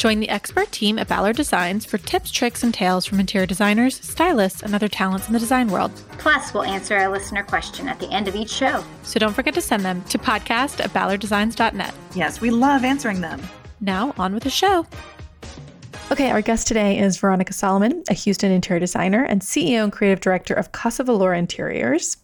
Join the expert team at Ballard Designs for tips, tricks, and tales from interior designers, stylists, and other talents in the design world. Plus, we'll answer a listener question at the end of each show. So don't forget to send them to podcast at ballarddesigns.net. Yes, we love answering them. Now, on with the show. Okay, our guest today is Veronica Solomon, a Houston interior designer and CEO and creative director of Casa Vilora Interiors.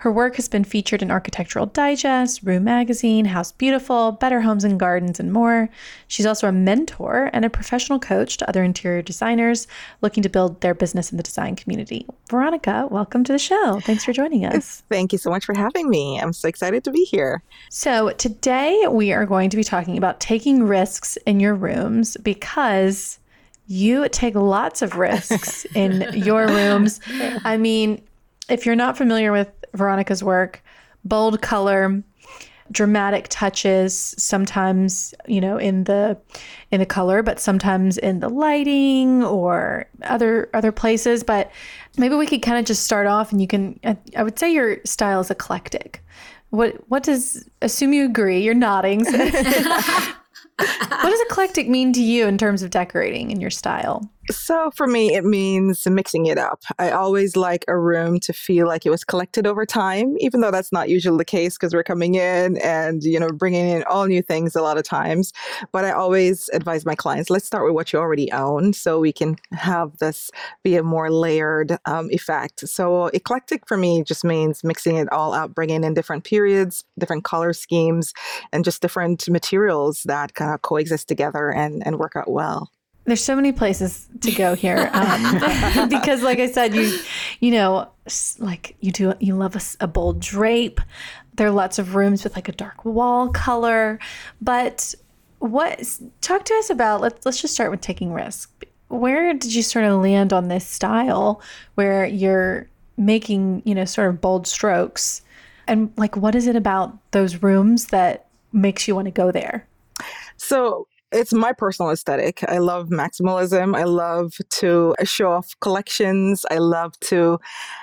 Her work has been featured in Architectural Digest, Room Magazine, House Beautiful, Better Homes and Gardens, and more. She's also a mentor and a professional coach to other interior designers looking to build their business in the design community. Veronica, welcome to the show. Thanks for joining us. Thank you so much for having me. I'm so excited to be here. So, today we are going to be talking about taking risks in your rooms because you take lots of risks in your rooms. I mean, if you're not familiar with Veronica's work, bold color, dramatic touches sometimes you know in the in the color but sometimes in the lighting or other other places. But maybe we could kind of just start off and you can i would say your style is eclectic. What what does assume you agree you're nodding. What does eclectic mean to you in terms of decorating and your style so for me, it means mixing it up. I always like a room to feel like it was collected over time, even though that's not usually the case because we're coming in and, you know, bringing in all new things a lot of times. But I always advise my clients, let's start with what you already own so we can have this be a more layered um, effect. So eclectic for me just means mixing it all up, bringing in different periods, different color schemes, and just different materials that kind of coexist together and, and work out well. There's so many places to go here um, because, like I said, you you know, like you do, you love a, a bold drape. There are lots of rooms with like a dark wall color, but what? Talk to us about. Let's let's just start with taking risks. Where did you sort of land on this style where you're making you know sort of bold strokes, and like what is it about those rooms that makes you want to go there? So it's my personal aesthetic. I love maximalism. I love to show off collections. I love to,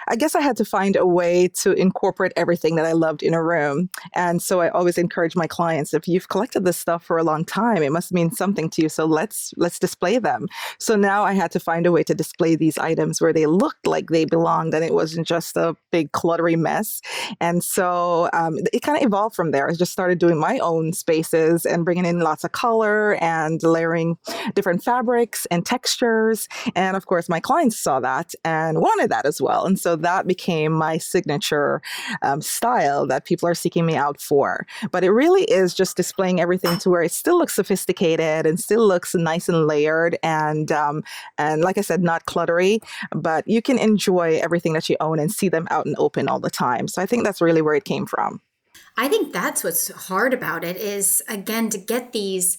I guess I had to find a way to incorporate everything that I loved in a room. And so I always encourage my clients, if you've collected this stuff for a long time, it must mean something to you. So let's, let's display them. So now I had to find a way to display these items where they looked like they belonged and it wasn't just a big cluttery mess. And so um, it kind of evolved from there. I just started doing my own spaces and bringing in lots of color and layering different fabrics and textures. And of course, my clients saw that and wanted that as well. And so that became my signature um, style that people are seeking me out for. But it really is just displaying everything to where it still looks sophisticated and still looks nice and layered and um, and like I said, not cluttery, but you can enjoy everything that you own and see them out and open all the time. So I think that's really where it came from. I think that's what's hard about it is again to get these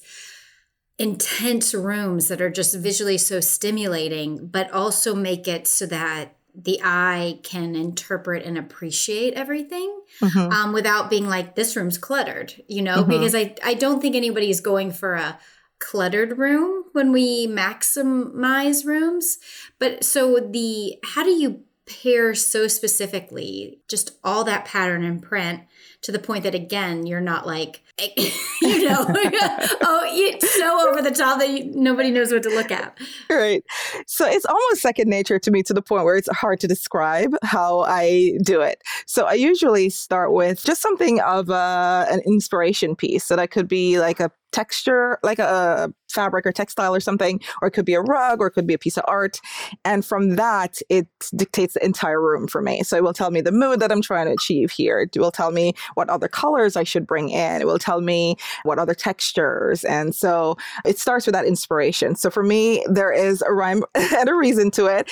intense rooms that are just visually so stimulating, but also make it so that the eye can interpret and appreciate everything mm-hmm. um, without being like this room's cluttered you know mm-hmm. because I, I don't think anybody is going for a cluttered room when we maximize rooms but so the how do you pair so specifically just all that pattern and print to the point that again you're not like you know oh it's so over the top that you, nobody knows what to look at. Right. So it's almost second nature to me to the point where it's hard to describe how i do it. So i usually start with just something of a, an inspiration piece so that could be like a texture, like a fabric or textile or something, or it could be a rug or it could be a piece of art. And from that, it dictates the entire room for me. So it will tell me the mood that I'm trying to achieve here. It will tell me what other colors I should bring in. It will tell me what other textures. And so it starts with that inspiration. So for me, there is a rhyme and a reason to it.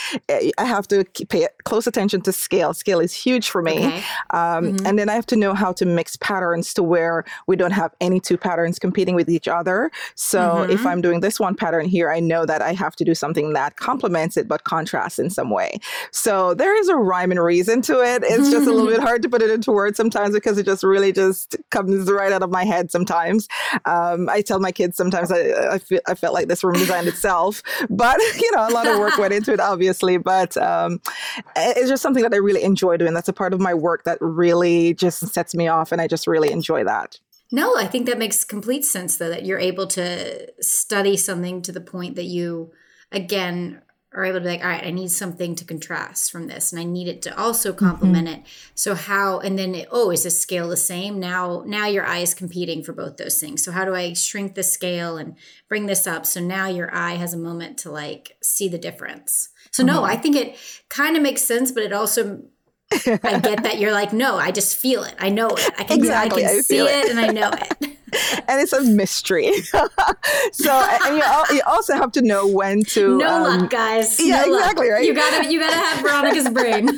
I have to pay close attention to scale. Scale is huge for me. Okay. Um, mm-hmm. And then I have to know how to mix patterns to where we don't have any two patterns competing with with each other. So mm-hmm. if I'm doing this one pattern here, I know that I have to do something that complements it but contrasts in some way. So there is a rhyme and reason to it. It's just a little bit hard to put it into words sometimes because it just really just comes right out of my head sometimes. Um, I tell my kids sometimes I, I, feel, I felt like this room designed itself, but you know, a lot of work went into it, obviously. But um, it's just something that I really enjoy doing. That's a part of my work that really just sets me off, and I just really enjoy that. No, I think that makes complete sense, though, that you're able to study something to the point that you, again, are able to be like, all right, I need something to contrast from this, and I need it to also mm-hmm. complement mm-hmm. it. So how, and then it, oh, is the scale the same? Now, now your eye is competing for both those things. So how do I shrink the scale and bring this up? So now your eye has a moment to like see the difference. So mm-hmm. no, I think it kind of makes sense, but it also I get that you're like, no, I just feel it. I know it. I can, exactly, I can I see it. it and I know it. and it's a mystery. so, and you, you, also have to know when to. No um, luck, guys. Yeah, no exactly. Luck. Right. You gotta, you gotta have Veronica's brain.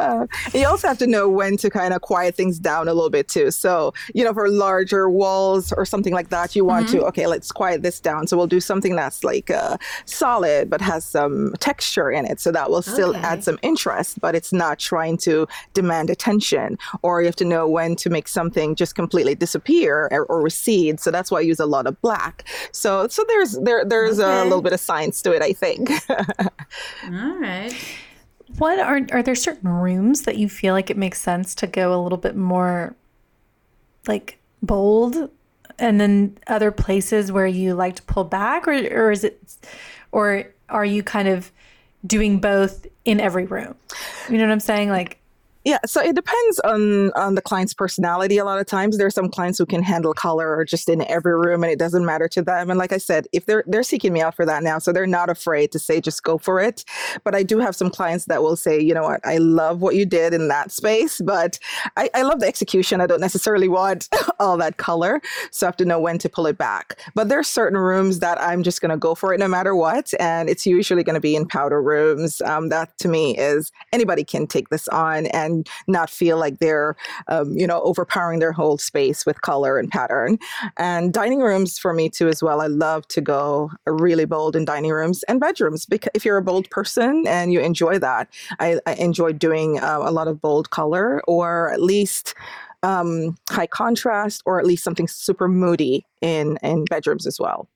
uh, you also have to know when to kind of quiet things down a little bit too. So, you know, for larger walls or something like that, you want mm-hmm. to okay, let's quiet this down. So we'll do something that's like uh, solid but has some texture in it, so that will still okay. add some interest, but it's not trying to demand attention. Or you have to know when to make something just completely disappear or, or recede. So that's why I use a lot of black. So so there's there there's okay. a little bit of science to it, I think. All right. What are are there certain rooms that you feel like it makes sense to go a little bit more like bold and then other places where you like to pull back or or is it or are you kind of doing both in every room? You know what I'm saying? Like yeah, so it depends on on the client's personality. A lot of times, there are some clients who can handle color or just in every room, and it doesn't matter to them. And like I said, if they're they're seeking me out for that now, so they're not afraid to say just go for it. But I do have some clients that will say, you know what, I love what you did in that space, but I, I love the execution. I don't necessarily want all that color, so I have to know when to pull it back. But there are certain rooms that I'm just going to go for it no matter what, and it's usually going to be in powder rooms. Um, that to me is anybody can take this on and and not feel like they're, um, you know, overpowering their whole space with color and pattern. And dining rooms for me too, as well. I love to go really bold in dining rooms and bedrooms because if you're a bold person and you enjoy that, I, I enjoy doing uh, a lot of bold color or at least um, high contrast or at least something super moody in in bedrooms as well.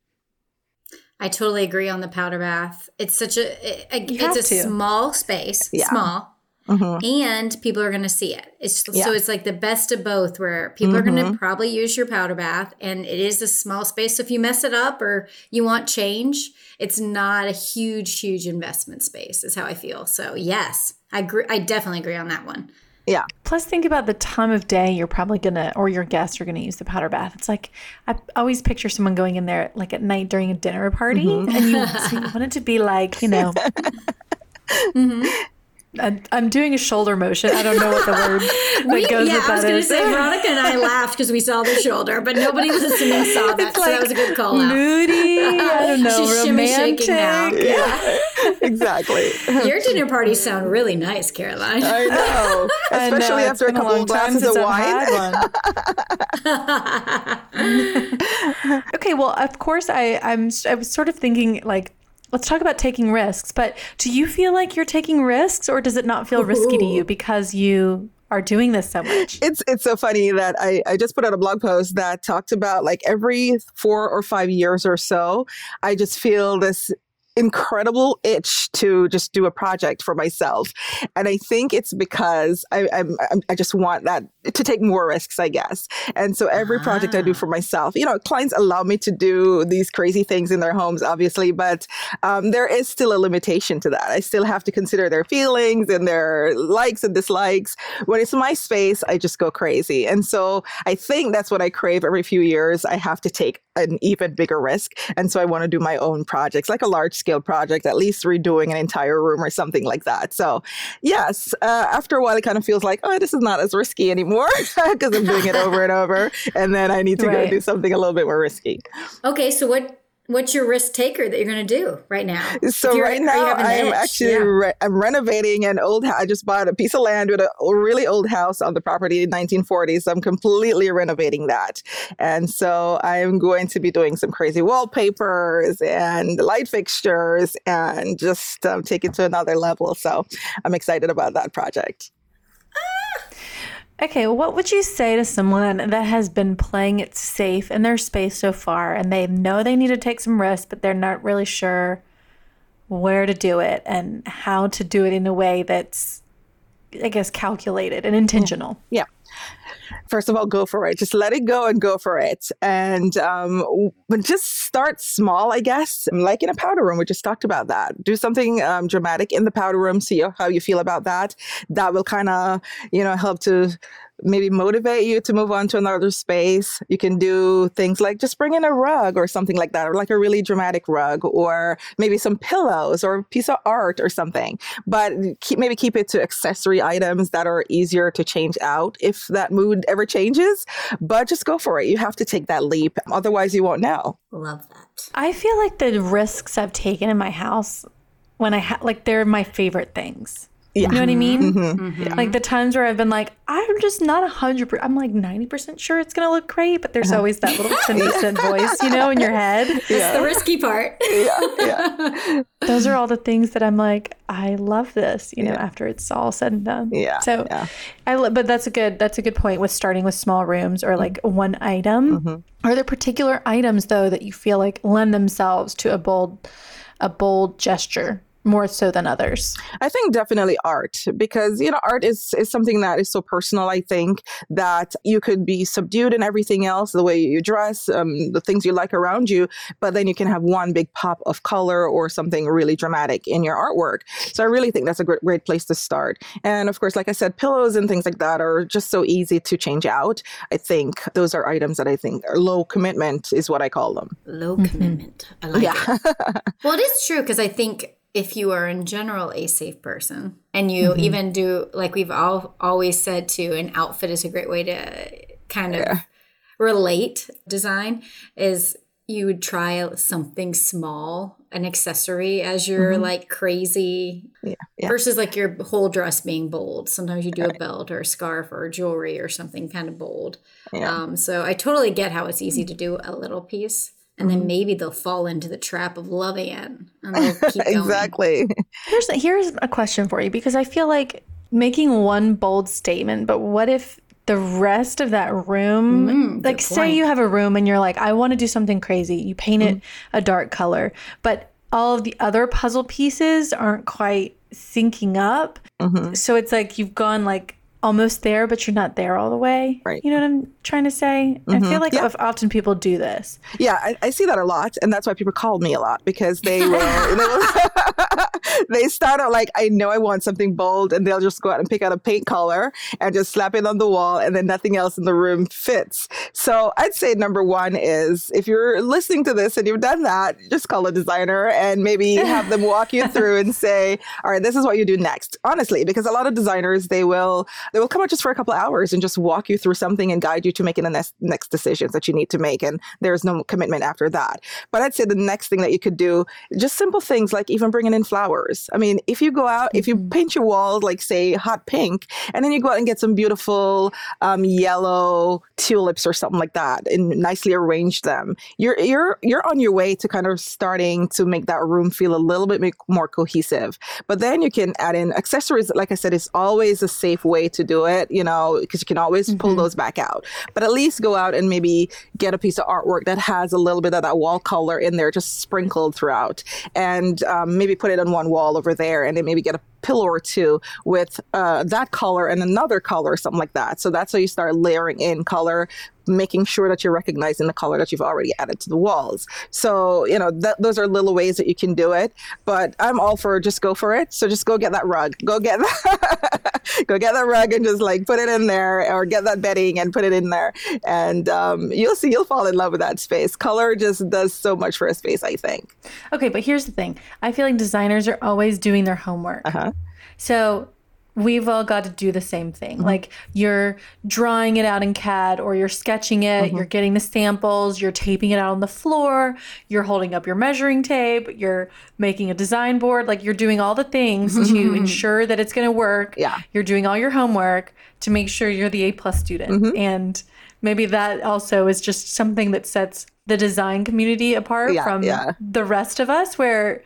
I totally agree on the powder bath. It's such a, it, it's a to. small space, yeah. small, Mm-hmm. and people are going to see it. It's yeah. so it's like the best of both where people mm-hmm. are going to probably use your powder bath and it is a small space so if you mess it up or you want change, it's not a huge huge investment space is how I feel. So yes, I agree I definitely agree on that one. Yeah. Plus, think about the time of day you're probably gonna, or your guests are gonna use the powder bath. It's like I always picture someone going in there like at night during a dinner party, mm-hmm. and you, so you want it to be like, you know, mm-hmm. I'm doing a shoulder motion. I don't know what the word that we, goes yeah, with that I was going to say Veronica and I laughed because we saw the shoulder, but nobody listening saw that. It's so like that was a good call out. Moody. I don't know. She's romantic. shaking now. Yeah, exactly. Your dinner parties sound really nice, Caroline. I know, especially after a couple of glasses of wine. okay, well, of course, I I'm I was sort of thinking like let's talk about taking risks. But do you feel like you're taking risks or does it not feel risky to you because you are doing this so much? It's it's so funny that I, I just put out a blog post that talked about like every four or five years or so, I just feel this incredible itch to just do a project for myself. And I think it's because I, I'm, i just want that to take more risks, I guess. And so every ah. project I do for ah. myself, you know, clients allow me to do these crazy things in their homes, obviously, but um, there is still a limitation to that. I still have to consider their feelings and their likes and dislikes. When it's my space, I just go crazy. And so I think that's what I crave every few years. I have to take an even bigger risk. And so I want to do my own projects, like a large scale project, at least redoing an entire room or something like that. So, yes, uh, after a while, it kind of feels like, oh, this is not as risky anymore because I'm doing it over and over. And then I need to right. go do something a little bit more risky. Okay. So, what what's your risk taker that you're going to do right now? So right now I'm actually yeah. re- I'm renovating an old. House. I just bought a piece of land with a really old house on the property in 1940s. So I'm completely renovating that, and so I'm going to be doing some crazy wallpapers and light fixtures and just um, take it to another level. So I'm excited about that project. Okay, what would you say to someone that has been playing it safe in their space so far and they know they need to take some risks, but they're not really sure where to do it and how to do it in a way that's, I guess, calculated and mm. intentional? Yeah. First of all, go for it. Just let it go and go for it. And um, just start small, I guess. Like in a powder room, we just talked about that. Do something um, dramatic in the powder room, see how you feel about that. That will kind of, you know, help to maybe motivate you to move on to another space. You can do things like just bring in a rug or something like that, or like a really dramatic rug, or maybe some pillows or a piece of art or something. But keep, maybe keep it to accessory items that are easier to change out if that mood ever changes. But just go for it. You have to take that leap. Otherwise, you won't know. Love that. I feel like the risks I've taken in my house when I ha- like they're my favorite things. Yeah. You know what I mean? Mm-hmm. Like the times where I've been like, I'm just not a hundred percent. I'm like ninety percent sure it's gonna look great, but there's always that little ten percent voice, you know, in your head. That's the risky part. Yeah. Yeah. Those are all the things that I'm like, I love this, you know, after it's all said and done. Yeah, So, yeah. I lo- but that's a good that's a good point with starting with small rooms or like one item. Mm-hmm. Are there particular items though that you feel like lend themselves to a bold a bold gesture more so than others? I think definitely art because you know art is is something that is so personal. I think that you could be subdued in everything else, the way you dress, um, the things you like around you, but then you can have one big pop of color or something really dramatic in your artwork. So I really think that's a great great place to start. And of course, like I said, pillows and things like that are just so easy to change out. I think those are items that I think are low commitment is what I call them. Low commitment. I like Yeah. it. Well, it is true because I think if you are in general a safe person and you mm-hmm. even do like we've all always said to an outfit is a great way to kind of relate. Design is you would try something small an accessory as your mm-hmm. like crazy Yeah. Yeah. versus like your whole dress being bold. Sometimes you do a belt or a scarf or jewelry or something kind of bold. Yeah. um, so i totally get how it's easy mm. to do a little piece and then maybe they'll fall into the trap of loving it and they'll keep going. exactly. Here's here's a question for you because I feel like making one bold statement, but what if the rest of that room, Mm, like say point. you have a room and you're like, I want to do something crazy. You paint Mm-hmm. it a dark color, but all of the other puzzle pieces aren't quite syncing up. Mhm. So it's like you've gone like almost there, but you're not there all the way. Right. You know what I'm trying to say? I feel mm-hmm. like Yeah. often people do this. Yeah, I, I see that a lot, and that's why people call me a lot because they will. they, will they start out like, I know I want something bold, and they'll just go out and pick out a paint color and just slap it on the wall, and then nothing else in the room fits. So I'd say number one is if you're listening to this and you've done that, just call a designer and maybe have them walk you through and say, all right, this is what you do next. Honestly, because a lot of designers they will they will come out just for a couple of hours and just walk you through something and guide you to making the next next decisions that you need to make, and there's no commitment after that. But I'd say the next thing that you could do, just simple things like even bringing in flowers. I mean, if you go out, if you paint your walls like say hot pink, and then you go out and get some beautiful um, yellow tulips or something like that, and nicely arrange them, you're you're you're on your way to kind of starting to make that room feel a little bit more cohesive. But then you can add in accessories. Like I said, it's always a safe way to do it, you know, because you can always pull those back out. But at least go out and maybe get a piece of artwork that has a little bit of that wall color in there, just sprinkled throughout, and um, maybe put it on one wall over there, and then maybe get a pillow or two with uh, that color and another color, something like that. So that's how you start layering in color, making sure that you're recognizing the color that you've already added to the walls. So, you know, those are little ways that you can do it. But I'm all for just go for it. So just go get that rug. Go get that, go get that rug and just like put it in there or get that bedding and put it in there. And um, you'll see, you'll fall in love with that space. Color just does so much for a space, I think. Okay, but here's the thing. I feel like designers are always doing their homework. Uh-huh. So we've all got to do the same thing. Mm-hmm. Like you're drawing it out in CAD or you're sketching it, mm-hmm. you're getting the samples, you're taping it out on the floor, you're holding up your measuring tape, you're making a design board, like you're doing all the things to ensure that it's going to work. Yeah. You're doing all your homework to make sure you're the A plus student. Mm-hmm. And maybe that also is just something that sets the design community apart Yeah, from yeah. the rest of us where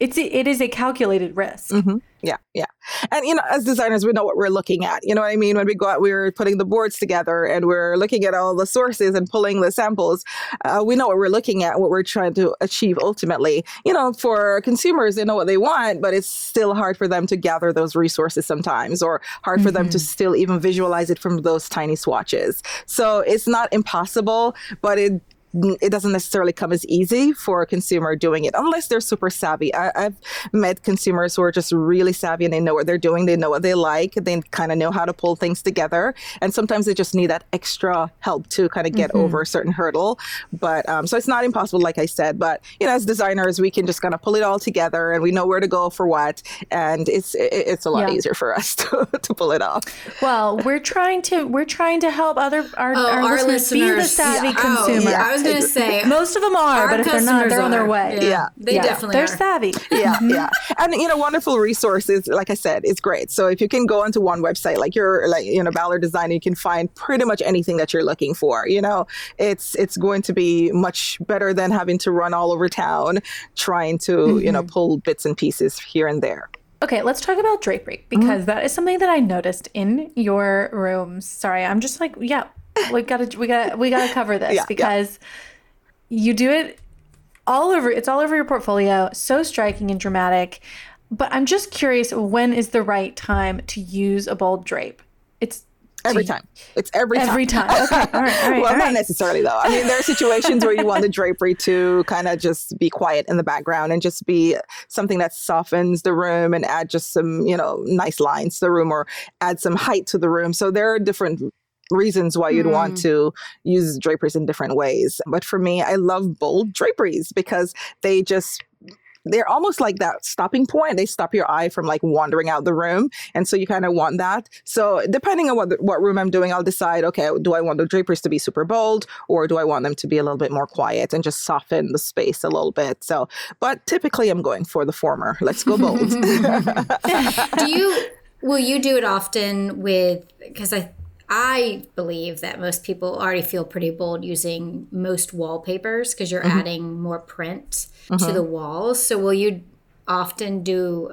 it's it is a calculated risk. Mm-hmm. Yeah, yeah. And you know, as designers, we know what we're looking at. You know what I mean? When we go out, we're putting the boards together and we're looking at all the sources and pulling the samples. Uh, we know what we're looking at, what we're trying to achieve ultimately. You know, for consumers, they know what they want, but it's still hard for them to gather those resources sometimes, or hard for mm-hmm. them to mm-hmm. still even visualize it from those tiny swatches. So it's not impossible, but it it doesn't necessarily come as easy for a consumer doing it unless they're super savvy. I, have met consumers who are just really savvy and they know what they're doing. They know what they like. They kind of know how to pull things together. And sometimes they just need that extra help to kind of get mm-hmm. over a certain hurdle. But um, so it's not impossible, like I said. But you know, as designers, we can just kind of pull it all together and we know where to go for what. And it's it's a lot yeah. easier for us to, to pull it off. Well, we're trying to we're trying to help other our, oh, our, our listeners, listeners, be the savvy yeah. consumer. Oh, yeah was going to say most of them are, but if they're not, they're on their way. Yeah, yeah. they yeah. definitely they're are. savvy. Yeah, yeah, and you know, wonderful resources. Like I said, it's great. So if you can go onto one website, like you're like you know Ballard Design, you can find pretty much anything that you're looking for. You know, it's it's going to be much better than having to run all over town trying to mm-hmm. you know mm-hmm. pull bits and pieces here and there. Okay, let's talk about drapery because mm-hmm. that is something that I noticed in your rooms. Sorry, I'm just like, yeah, we gotta we gotta we gotta cover this yeah, because yeah. you do it all over it's all over your portfolio so striking and dramatic. But i'm just curious when is the right time to use a bold drape? It's every time. It's every time. Every time. Okay all right, all right well all not right. necessarily though. I mean there are situations where you want the drapery to kind of just be quiet in the background and just be something that softens the room and add just some you know nice lines to the room or add some height to the room. So there are different reasons why you'd mm. want to use draperies in different ways. But for me, I love bold draperies because they just they're almost like that stopping point. They stop your eye from like wandering out the room, and so you kind of want that. So depending on what the, what room I'm doing, I'll decide. Okay, do I want the draperies to be super bold, or do I want them to be a little bit more quiet and just soften the space a little bit? So, but typically, I'm going for the former. Let's go bold. do you? Will you do it often with? Because I I believe that most people already feel pretty bold using most wallpapers because you're mm-hmm. adding more print mm-hmm. to the walls. So, will you often do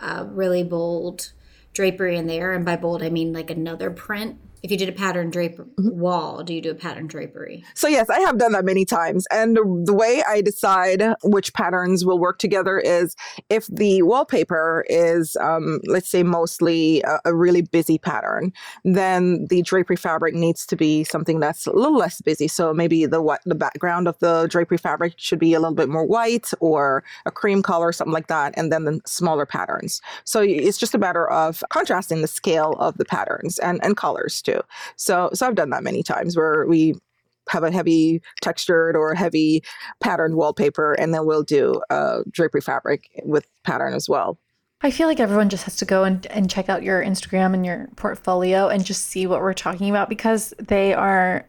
a really bold drapery in there? And by bold, I mean like another print if you did a pattern drape mm-hmm. wall, do you do a pattern drapery? So yes, I have done that many times. And the way I decide which patterns will work together is if the wallpaper is, um, let's say, mostly a, a, really busy pattern, then the drapery fabric needs to be something that's a little less busy. So maybe the what the background of the drapery fabric should be a little bit more white or a cream color, something like that, and then the smaller patterns. So it's just a matter of contrasting the scale of the patterns and and colors too. So so I've done that many times where we have a heavy textured or heavy patterned wallpaper, and then we'll do a drapery fabric with pattern as well. I feel like everyone just has to go and, and check out your Instagram and your portfolio and just see what we're talking about because they are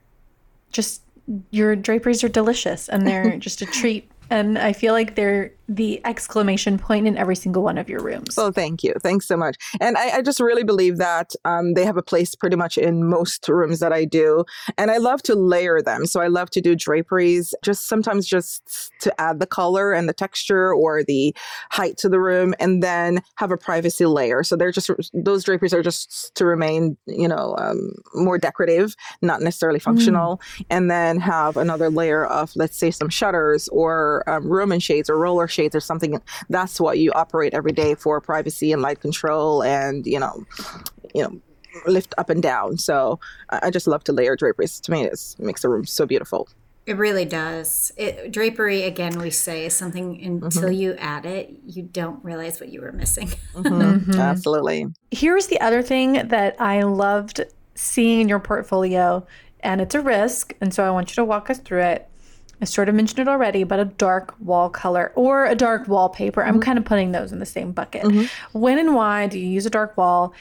just your draperies are delicious and they're just a treat. And I feel like they're the exclamation point in every single one of your rooms. Oh, thank you. Thanks so much. And I, I just really believe that um, they have a place pretty much in most rooms that I do. And I love to layer them. So I love to do draperies, just sometimes just to add the color and the texture or the height to the room, and then have a privacy layer. So they're just, those draperies are just to remain, you know, um, more decorative, not necessarily functional. Mm. And then have another layer of, let's say, some shutters or um, Roman shades or roller shades shades or something that's what you operate every day for privacy and light control and you know you know lift up and down so i just love to layer draperies to me it makes the room so beautiful it really does. It, drapery, again, we say is something until mm-hmm. you add it, you don't realize what you were missing. mm-hmm. Mm-hmm. Absolutely. Here's the other thing that I loved seeing in your portfolio, and it's a risk. And so I want you to walk us through it. I sort of mentioned it already, but a dark wall color or a dark wallpaper. I'm mm-hmm. kind of putting those in the same bucket. Mm-hmm. When and why do you use a dark wall?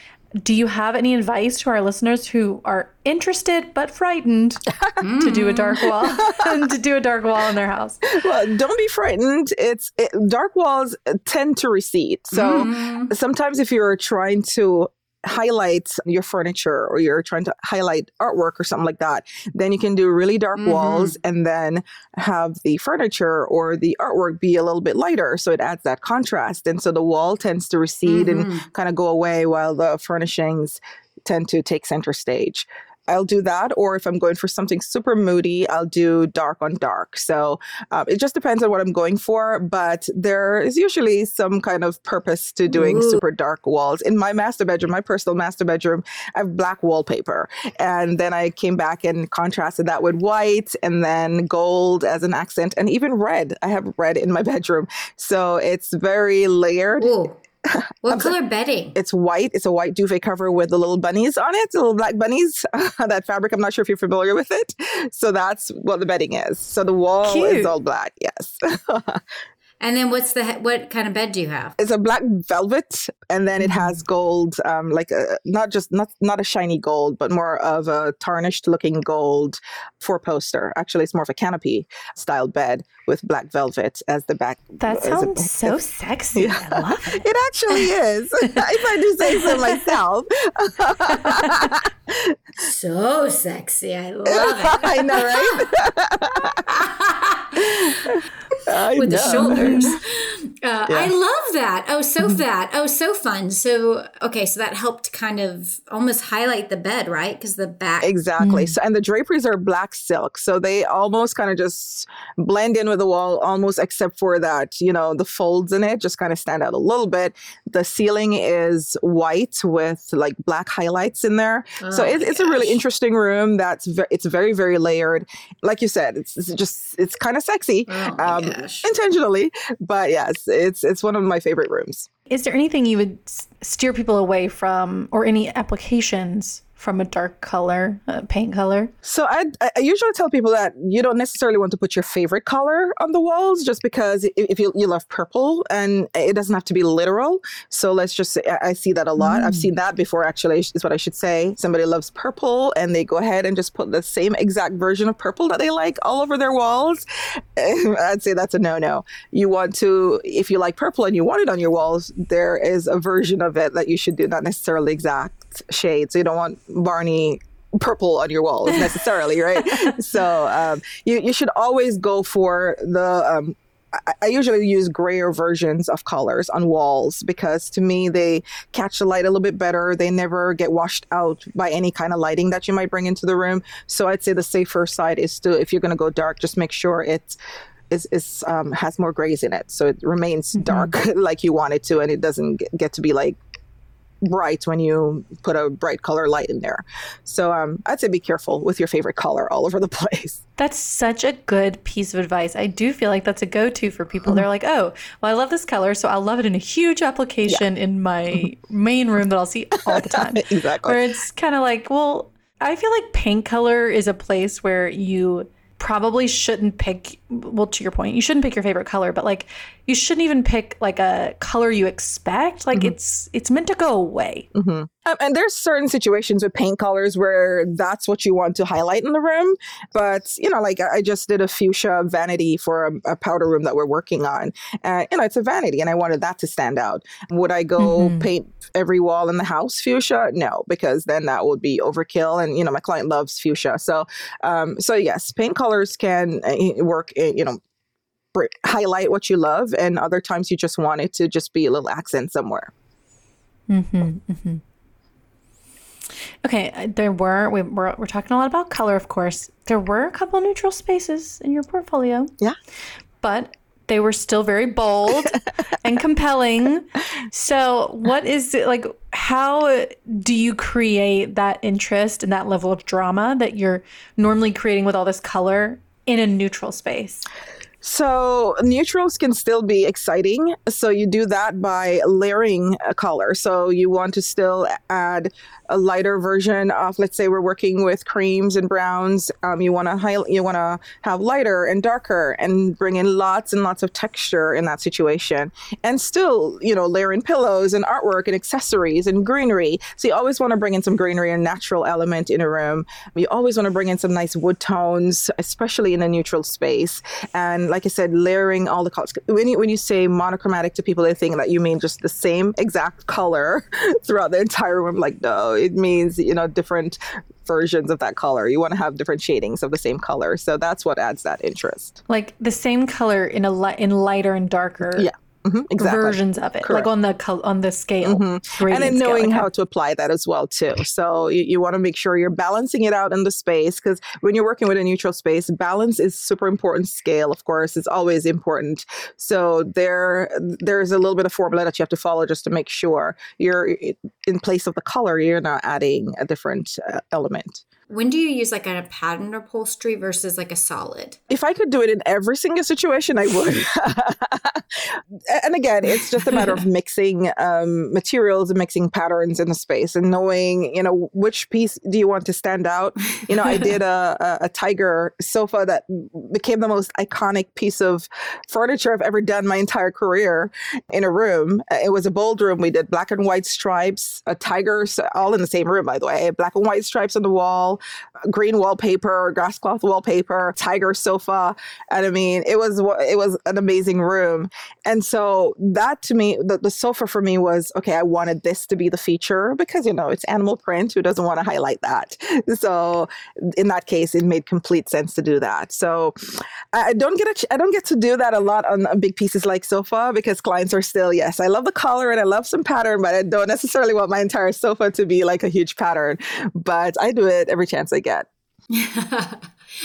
Do you have any advice to our listeners who are interested but frightened to do a dark wall and to do a dark wall in their house? Well, don't be frightened. It's it, dark walls tend to recede. So mm. sometimes if you're trying to highlight your furniture or you're trying to highlight artwork or something like that, then you can do really dark Mhm. walls and then have the furniture or the artwork be a little bit lighter. So it adds that contrast. And so the wall tends to recede and Mhm. kind of go away while the furnishings tend to take center stage. I'll do that, or if I'm going for something super moody, I'll do dark on dark. So um, it just depends on what I'm going for, but there is usually some kind of purpose to doing Ooh. super dark walls. In my master bedroom, my personal master bedroom, I have black wallpaper. And then I came back and contrasted that with white and then gold as an accent, and even red. I have red in my bedroom. So it's very layered. Ooh. What color bedding? It's white. It's a white duvet cover with the little bunnies on it, the little black bunnies. that fabric, I'm not sure if you're familiar with it. So that's what the bedding is. So the wall Cute. is all black. Yes. And then what's the what kind of bed do you have? it's a black velvet and then it Mm-hmm. has gold um like a, not just not not a shiny gold but more of a tarnished looking gold four poster actually it's more of a canopy style bed with black velvet as the back That as a- sounds so sexy. I love it. it actually is if i do say so myself So sexy. I love it. i know right I With the shoulders. Uh, I love that. Oh, so that. Oh, so fun. So, okay, so that helped kind of almost highlight the bed, right? Because the back. Exactly. So, and the draperies are black silk. So they almost kind of just blend in with the wall, almost except for that, you know, the folds in it just kind of stand out a little bit. The ceiling is white with like black highlights in there. so Oh it, it's a really interesting room that's, ve- it's very, very layered. Like you said, it's, it's just, it's kind of sexy. Oh um, intentionally, but yes, it's it's one of my favorite rooms. Is there anything you would steer people away from, or any applications from a dark color, uh, paint color? So I, I usually tell people that you don't necessarily want to put your favorite color on the walls, just because if you, you love purple and it doesn't have to be literal. So let's just say I see that a lot. I've seen that before. Actually, is what I should say. Somebody loves purple and they go ahead and just put the same exact version of purple that they like all over their walls. I'd say that's a no-no. You want to, if you like purple and you want it on your walls, there is a version of it that you should do, not necessarily exact shade. So you don't want Barney purple on your walls necessarily, right? so um, you you should always go for the. Um, I, I usually use grayer versions of colors on walls because to me they catch the light a little bit better. They never get washed out by any kind of lighting that you might bring into the room. So I'd say the safer side is to if you're going to go dark, just make sure it's is, is um, has more grays in it, so it remains dark like you want it to, and it doesn't get to be like bright when you put a bright color light in there. So um, I'd say be careful with your favorite color all over the place. That's such a good piece of advice. I do feel like that's a go to for people. They're like, oh, well, I love this color, so I'll love it in a huge application in my main room that I'll see all the time. Exactly. Where it's kind of like, well, I feel like paint color is a place where you probably shouldn't pick, well, to your point, you shouldn't pick your favorite color, but like you shouldn't even pick like a color you expect. Like it's it's meant to go away. hmm Um, and there's certain situations with paint colors where that's what you want to highlight in the room. But, you know, like I just did a fuchsia vanity for a, a powder room that we're working on. And, you know, it's a vanity and I wanted that to stand out. Would I go Mhm. paint every wall in the house fuchsia? No, because then that would be overkill. And, you know, my client loves fuchsia. So, um, so yes, paint colors can uh, work, uh, you know, highlight what you love. And other times you just want it to just be a little accent somewhere. Mm-hmm, mm-hmm. Okay, uh, there were we, we're we're talking a lot about color, of course. There were a couple neutral spaces in your portfolio. Yeah. but they were still very bold and compelling. So, what is it like? How do you create that interest and that level of drama that you're normally creating with all this color in a neutral space? So neutrals can still be exciting. So you do that by layering a color. So you want to still add a lighter version of, let's say we're working with creams and browns. Um, you want to you want to have lighter and darker and bring in lots and lots of texture in that situation, and still you know layer in pillows and artwork and accessories and greenery. So you always want to bring in some greenery and natural element in a room. You always want to bring in some nice wood tones, especially in a neutral space. And like I said, layering all the colors. When you when you say monochromatic to people, they think that you mean just the same exact color throughout the entire room. Like no, it means you know different versions of that color. You want to have different shadings of the same color. So that's what adds that interest. Like the same color in a li- in lighter and darker. Yeah. Mhm, exactly. versions of it, Correct. like on the on the scale, Mhm. and then scale, knowing okay. how to apply that as well too so you, you want to make sure you're balancing it out in the space because when you're working with a neutral space balance is super important scale of course is always important so there there's a little bit of formula that you have to follow just to make sure you're in place of the color you're not adding a different uh, element When do you use like a pattern upholstery versus like a solid? if I could do it in every single situation, I would. and again, it's just a matter of mixing um, materials and mixing patterns in the space and knowing, you know, which piece do you want to stand out. You know, I did a, a, a tiger sofa that became the most iconic piece of furniture I've ever done my entire career in a room. It was a bold room. We did black and white stripes, a tiger, all in the same room, by the way, black and white stripes on the wall, green wallpaper, grass cloth wallpaper, tiger sofa, and I mean, it was it was an amazing room. And so that to me, the, the sofa for me was okay. I wanted this to be the feature because you know it's animal print. Who doesn't want to highlight that? So in that case, it made complete sense to do that. So I don't get I don't get to do that a lot on big pieces like sofa because clients are still yes, I love the color and I love some pattern, but I don't necessarily want my entire sofa to be like a huge pattern. But I do it every chance I get.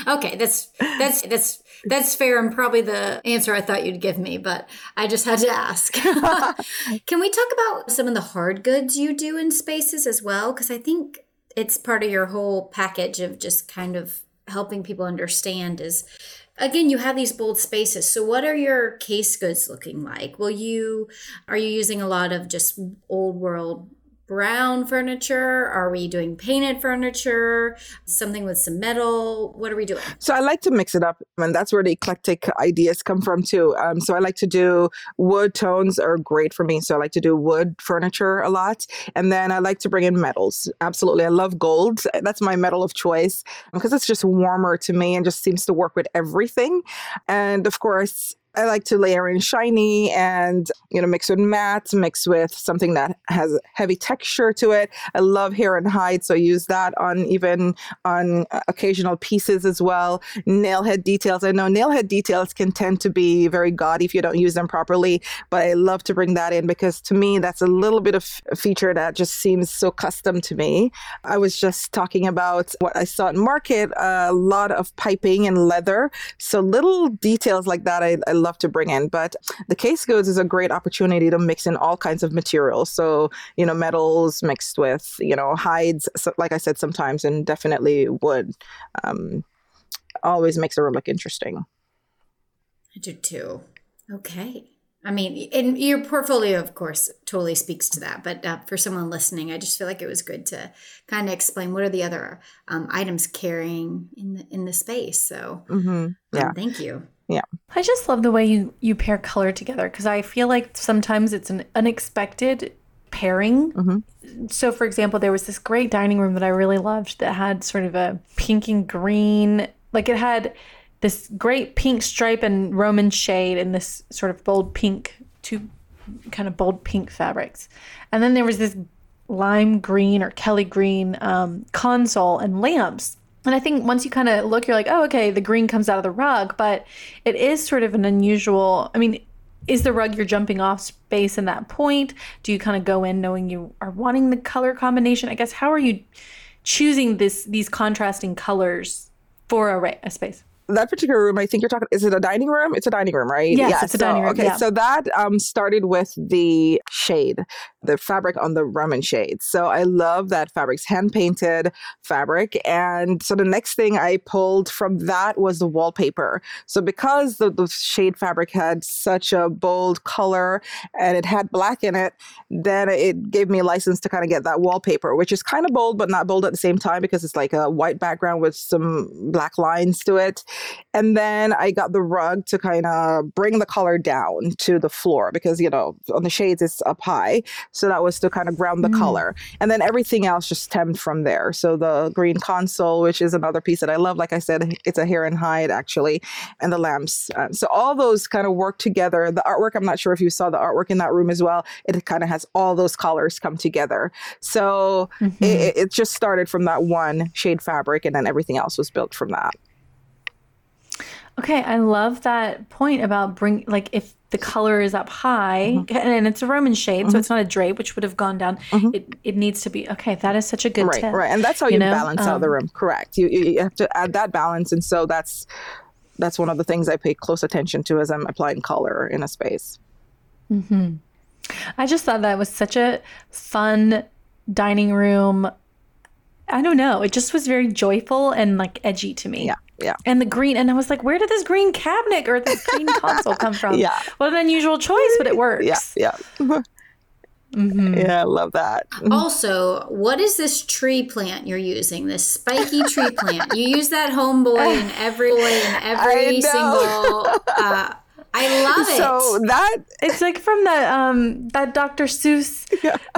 okay, that's that's that's that's fair and probably the answer I thought you'd give me, but I just had to ask. Can we talk about some of the hard goods you do in spaces as well? Because I think it's part of your whole package of just kind of helping people understand is again you have these bold spaces so what are your case goods looking like will you are you using a lot of just old world brown furniture are we doing painted furniture something with some metal what are we doing So I like to mix it up, and that's where the eclectic ideas come from too. Um, so I like to do wood tones are great for me. So I like to do wood furniture a lot, and then I like to bring in metals. Absolutely, I love gold. That's my metal of choice because it's just warmer to me and just seems to work with everything. And of course. I like to layer in shiny and you know mix with matte, mix with something that has heavy texture to it. I love hair and hide, so I use that on even on uh, occasional pieces as well. Nailhead details. I know nailhead details can tend to be very gaudy if you don't use them properly, but I love to bring that in because to me that's a little bit of a feature that just seems so custom to me. I was just talking about what I saw in market, a lot of piping and leather. So little details like that I, I love to bring in. But the case goods is a great opportunity to mix in all kinds of materials. So, you know, metals mixed with, you know, hides, so, like I said, sometimes, and definitely wood. Um, always makes the room look interesting. I do too. Okay. I mean, and your portfolio, of course, totally speaks to that. But uh, for someone listening, I just feel like it was good to kind of explain what are the other um, items carrying in the in the space. So, hmm um, Yeah. thank you. I just love the way you you pair color together because I feel like sometimes it's an unexpected pairing. Mhm. So, for example, there was this great dining room that I really loved that had sort of a pink and green, like it had this great pink stripe and Roman shade and this sort of bold pink, two kind of bold pink fabrics. And then there was this lime green or Kelly green um, console and lamps. And I think once you kind of look, you're like, oh, okay, the green comes out of the rug, but it is sort of an unusual. I mean, is the rug your jumping off space in that point? Do you kind of go in knowing you are wanting the color combination? I guess how are you choosing this these contrasting colors for a, a space? that particular room, I think you're talking. Is it a dining room? It's a dining room, right? Yes, it's a dining room, Okay, yeah. so that um started with the shade, the fabric on the Roman shades. So I love that fabric's hand painted fabric, and so the next thing I pulled from that was the wallpaper. So because the, the shade fabric had such a bold color and it had black in it, then it gave me a license to kind of get that wallpaper, which is kind of bold but not bold at the same time because it's like a white background with some black lines to it. And then I got the rug to kind of bring the color down to the floor because, you know, on the shades it's up high. So that was to kind of ground the Mm. color. And then everything else just stemmed from there. So the green console, which is another piece that I love, like I said, it's a hair and hide actually, and the lamps. Um, so all those kind of work together. The artwork, I'm not sure if you saw the artwork in that room as well. It kind of has all those colors come together. So Mhm. it, it- it just started from that one shade fabric, and then everything else was built from that. Okay, I love that point about bring like if the color is up high Mm-hmm. and it's a Roman shade, so it's not a drape, which would have gone down. It it needs to be okay. That is such a good right tip. right and that's how you you, know? balance out the Um, room correct you, you have to add that balance and so that's that's one of the things i pay close attention to as i'm applying color in a space I just thought that was such a fun dining room. I don't know. It just was very joyful and like edgy to me. yeah yeah And the green, and I was like, where did this green cabinet or this green console come from? Yeah. What an unusual choice, but it works. yeah yeah yeah i love that Also, what is this tree plant you're using? This spiky tree plant. You use that homeboy in every way in every single. Uh, I love it. so that It's like from that um that Dr. Seuss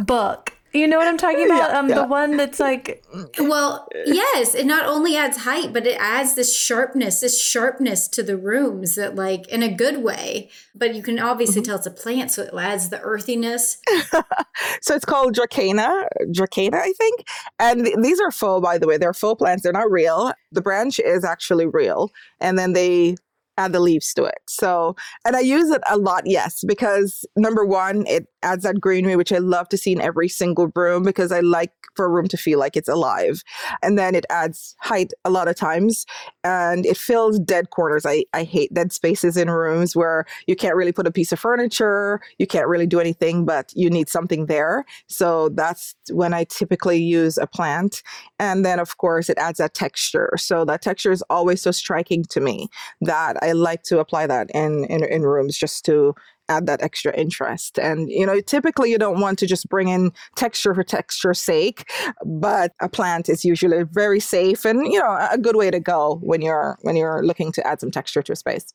book. You know what I'm talking about? Yeah, um, yeah. the one that's like, Well, yes, it not only adds height, but it adds this sharpness, this sharpness to the rooms that, like, in a good way. But you can obviously tell it's a plant, so it adds the earthiness. so it's called dracana dracana i think and th- these are full by the way they're full plants they're not real the branch is actually real and then they add the leaves to it. So and i use it a lot yes because number one it adds that greenery which i love to see in every single room because i like for a room to feel like it's alive. And then it adds height a lot of times and it fills dead corners. I, I hate dead spaces in rooms where you can't really put a piece of furniture you can't really do anything but you need something there. So that's when i typically use a plant. And then of course it adds that texture. So that texture is always so striking to me that i like to apply that in in, in rooms just to add that extra interest and you know typically you don't want to just bring in texture for texture's sake but a plant is usually very safe and you know a good way to go when you're when you're looking to add some texture to a space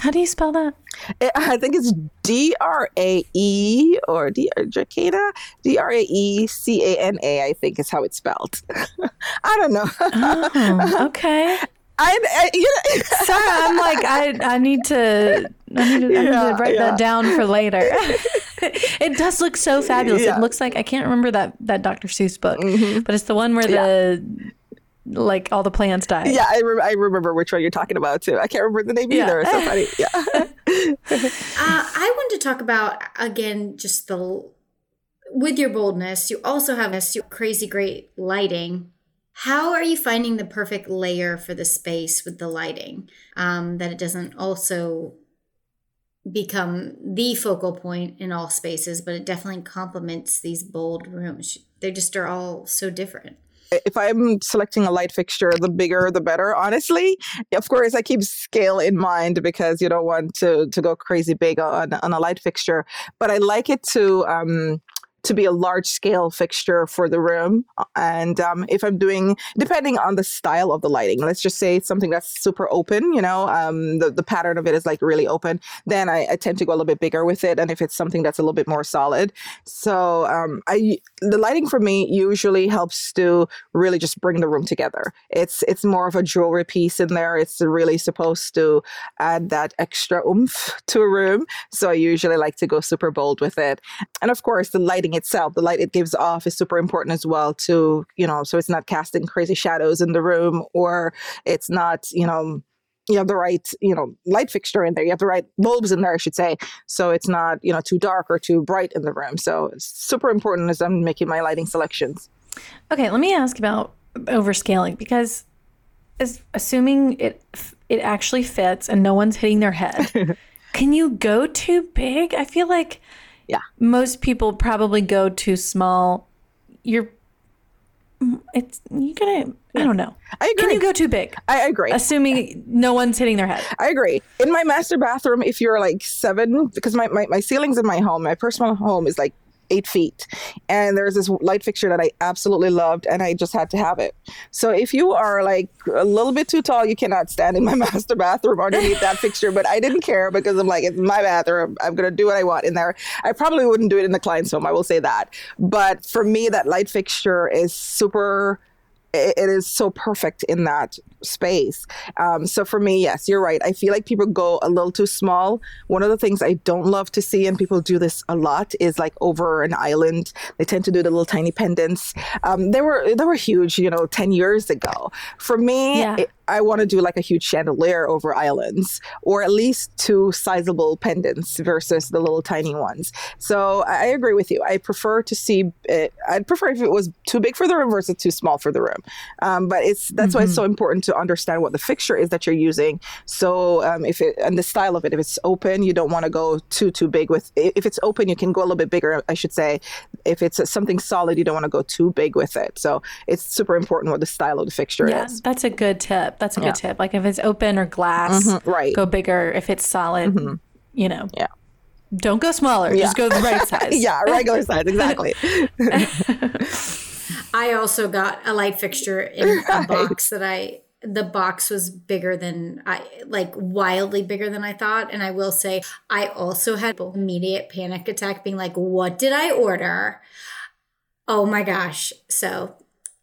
how do you spell that? it, I think it's D R A E or D Dracana, D R A E C A N A. I think is how it's spelled. I don't know. Oh, okay. I, I you know, Sorry, I'm like, I, I need to, I need to, I need Yeah, to write yeah. that down for later. it does look so fabulous. Yeah. It looks like I can't remember that that Dr. Seuss book, Mm-hmm. but it's the one where the like all the plants die. yeah, I, re- I remember which one you're talking about too. I can't remember the name Yeah. either. It's so funny. Yeah. Uh, I wanted to talk about again just the with your boldness. You also have this crazy great lighting. How are you finding the perfect layer for the space with the lighting? Um, that it doesn't also become the focal point in all spaces, but it definitely complements these bold rooms. They just are all so different. if I'm selecting a light fixture, the bigger the better, honestly. Of course, I keep scale in mind because you don't want to to go crazy big on, on a light fixture. But I like it to um to be a large scale fixture for the room. And um, if I'm doing, depending on the style of the lighting, let's just say something that's super open, you know, um, the, the pattern of it is like really open, then I, I tend to go a little bit bigger with it. And if it's something that's a little bit more solid. So um, I, the lighting for me usually helps to really just bring the room together. It's, it's more of a jewelry piece in there. It's really supposed to add that extra oomph to a room. So I usually like to go super bold with it. And of course, the lighting itself, the light it gives off is super important as well to, you know, so it's not casting crazy shadows in the room or it's not, you know, you have the right, you know, light fixture in there. You have the right bulbs in there, I should say. So it's not, you know, too dark or too bright in the room. So it's super important as I'm making my lighting selections. Okay, let me ask about overscaling because as assuming it it actually fits and no one's hitting their head. can you go too big? I feel like Yeah. most people probably go too small. You're it's you're gonna I don't know. I agree. Can you go too big? I agree. Assuming no one's hitting their head. I agree. In my master bathroom, if you're like seven, because my, my, my ceilings in my home, my personal home is like eight feet. And there's this light fixture that I absolutely loved, and I just had to have it. So if you are like a little bit too tall, you cannot stand in my master bathroom underneath that fixture. But I didn't care because I'm like, it's my bathroom. I'm going to do what I want in there. I probably wouldn't do it in the client's home. I will say that. But for me, that light fixture is super it is so perfect in that space. Um, so for me, yes, you're right. I feel like people go a little too small. One of the things I don't love to see, and people do this a lot, is like over an island. They tend to do the little tiny pendants. Um, they were they were huge, you know, ten years ago. For me, Yeah. it- I want to do like a huge chandelier over islands, or at least two sizable pendants versus the little tiny ones. So I agree with you. I prefer to see it. I'd prefer if it was too big for the room versus too small for the room. Um, but it's that's why it's so important to understand what the fixture is that you're using. So um, if it and the style of it, if it's open, you don't want to go too too big with. If it's open, you can go a little bit bigger. I should say. If it's something solid, you don't want to go too big with it. So it's super important what the style of the fixture Yeah, is. Yeah, that's a good tip. That's a good Yeah. tip. Like if it's open or glass, Mhm, right. go bigger. If it's solid, you know, Yeah. don't go smaller. Just go the right size. Yeah, regular size, exactly. I also got a light fixture in a box that I the box was bigger than I like wildly bigger than I thought and I will say I also had an immediate panic attack being like what did I order? Oh my gosh. So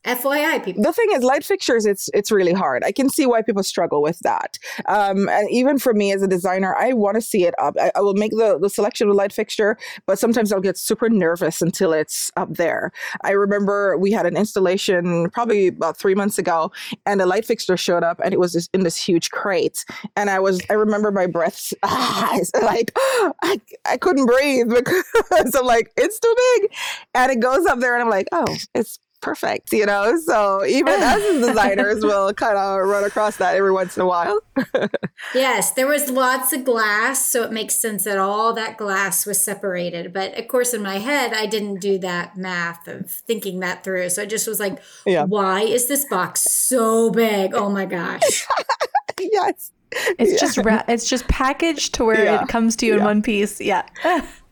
FYI people. The thing is light fixtures it's it's really hard. I can see why people struggle with that. Um, and even for me as a designer i want to see it up. I, I will make the, the selection of the light fixture but sometimes i'll get super nervous until it's up there. I remember we had an installation probably about three months ago and the light fixture showed up and it was in this huge crate. And i was i remember my breaths ah, like I, I couldn't breathe because i'm like it's too big. And it goes up there and i'm like oh it's perfect, you know? So even us as designers will kind of run across that every once in a while. Yes, there was lots of glass, so it makes sense that all that glass was separated. But of course, in my head, I didn't do that math of thinking that through. So I just was like, Yeah. why is this box so big? Oh my gosh. yes. It's Yeah. just ra- it's just packaged to where Yeah. it comes to you in one piece. Yeah.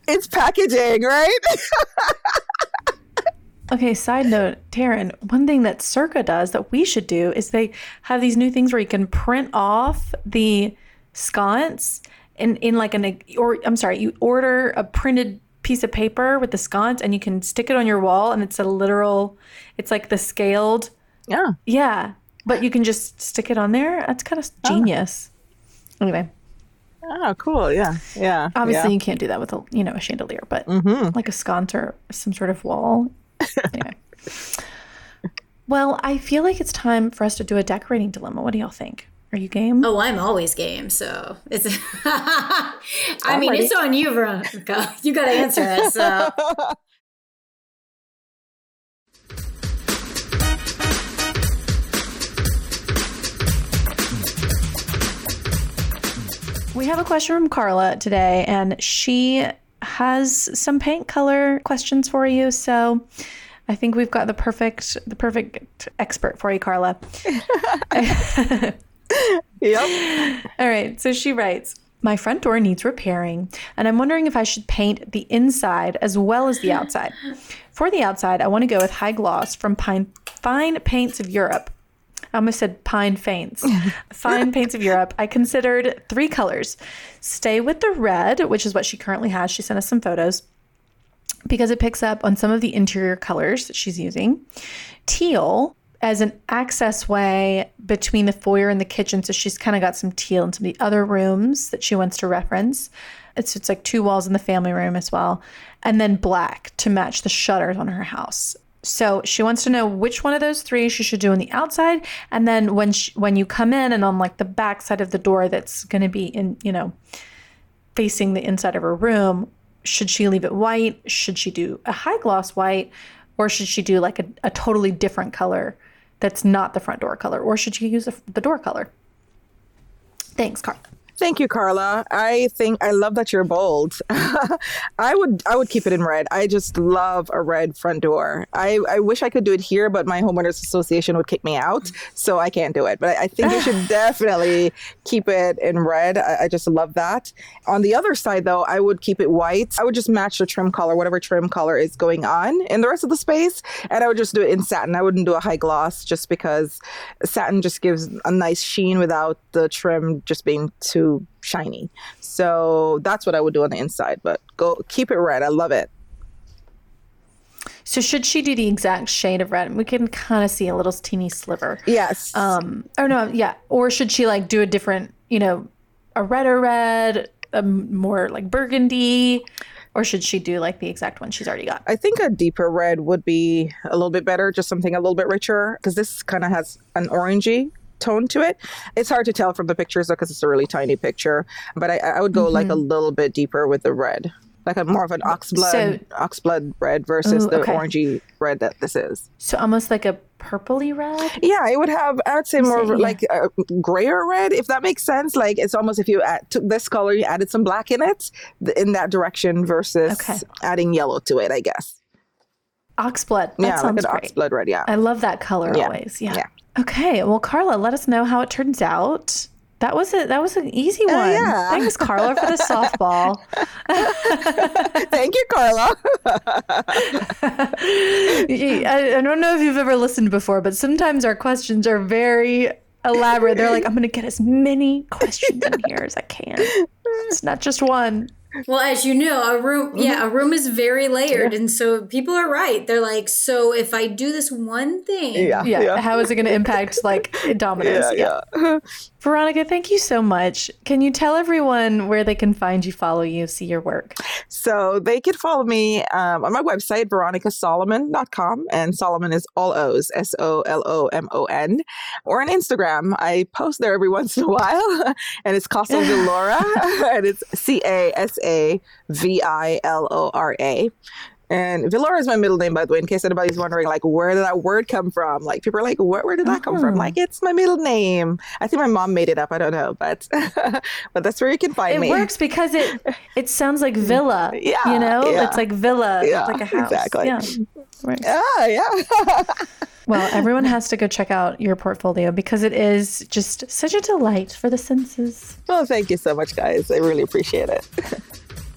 It's packaging, right? Okay, side note, Taryn, one thing that Circa does that we should do is they have these new things where you can print off the sconce in, in like an, or I'm sorry, you order a printed piece of paper with the sconce and you can stick it on your wall and it's a literal, it's like the scaled, yeah. yeah, but you can just stick it on there. That's kind of genius. Anyway, Oh, cool. Yeah. Yeah. obviously yeah. you can't do that with a, you know, a chandelier, but Mhm. like a sconce or some sort of wall. Anyway. Well, I feel like it's time for us to do a decorating dilemma. What do y'all think? Are you game? Oh, I'm always game. So it's, I mean, it's on you, Veronica. You got to answer it. So We have a question from Carla today, and she has some paint color questions for you. So I think we've got the perfect the perfect expert for you, Carla. Yep. All right, so she writes, My front door needs repairing, and I'm wondering if I should paint the inside as well as the outside. For the outside, I want to go with high gloss from Pine Fine Paints of Europe. I almost said Pine Faints. Fine Paints of Europe. I considered three colors. Stay with the red, which is what she currently has. She sent us some photos because it picks up on some of the interior colors that she's using. Teal as an access way between the foyer and the kitchen. So she's kind of got some teal in some of the other rooms that she wants to reference. It's it's like two walls in the family room as well. And then black to match the shutters on her house. So she wants to know which one of those three she should do on the outside, and then when she, when you come in and on like the back side of the door that's going to be in you know facing the inside of her room, should she leave it white? Should she do a high gloss white? Or should she do like a, a totally different color that's not the front door color? Or should she use the, the door color? Thanks, Carla. Thank you, Carla. I think I love that you're bold. I would I would keep it in red. I just love a red front door. I, I wish I could do it here, but my homeowners association would kick me out, so I can't do it. But I, I think you should definitely keep it in red. I, I just love that. On the other side, though, I would keep it white. I would just match the trim color, whatever trim color is going on in the rest of the space, and I would just do it in satin. I wouldn't do a high gloss just because satin just gives a nice sheen without the trim just being too shiny. So that's what I would do on the inside. But go keep it red. I love it. So should she do the exact shade of red? We can kind of see a little teeny sliver. Yes. Um. Or no. Yeah. Or should she like do a different? You know, a redder red, a more like burgundy. Or should she do like the exact one she's already got? I think a deeper red would be a little bit better, just something a little bit richer, because this kind of has an orangey tone to it. It's hard to tell from the pictures because it's a really tiny picture, but I, I would go mm-hmm. like a mm-hmm. little bit deeper with the red, like a more of an oxblood so, oxblood red versus ooh, the okay. orangey red that this is. So almost like a purpley red. Yeah, it would have. I would say more yeah. like a grayer red, if that makes sense. Like it's almost if you add, took this color, you added some black in it, in that direction versus okay. adding yellow to it. I guess. Oxblood. That yeah, sounds like an great. oxblood red. Yeah, I love that color yeah. always. Yeah. yeah. Okay. Well, Carla, let us know how it turns out. That was a That was an easy one. Uh, yeah. Thanks, Carla, for the softball. Thank you, Carla. I, I don't know if you've ever listened before, but sometimes our questions are very elaborate. They're like, I'm going to get as many questions in here as I can. It's not just one. Well, as you know, a room, mm-hmm. yeah, a room is very layered, yeah. and so people are right. They're like, so if I do this one thing, yeah, yeah, yeah. how is it going to impact like dominoes? Yeah, yeah. Veronica, thank you so much. Can you tell everyone where they can find you, follow you, see your work? So they can follow me um, on my website, veronicasolomon.com, and Solomon is all O's, S O L O M O N, or on Instagram. I post there every once in a while, and it's Casa Vilora, and it's C A S A V I L O R A. And Vilora is my middle name, by the way, in case anybody's wondering, like, where did that word come from? Like, people are like, where, where did that come from? Oh. Like, it's my middle name. I think my mom made it up. I don't know, but but that's where you can find it me. It works because it it sounds like villa. Yeah, you know, yeah. it's like villa, yeah, like a house. Exactly. Yeah, right. Ah, yeah, yeah. well, everyone has to go check out your portfolio because it is just such a delight for the senses. Well, thank you so much, guys. I really appreciate it.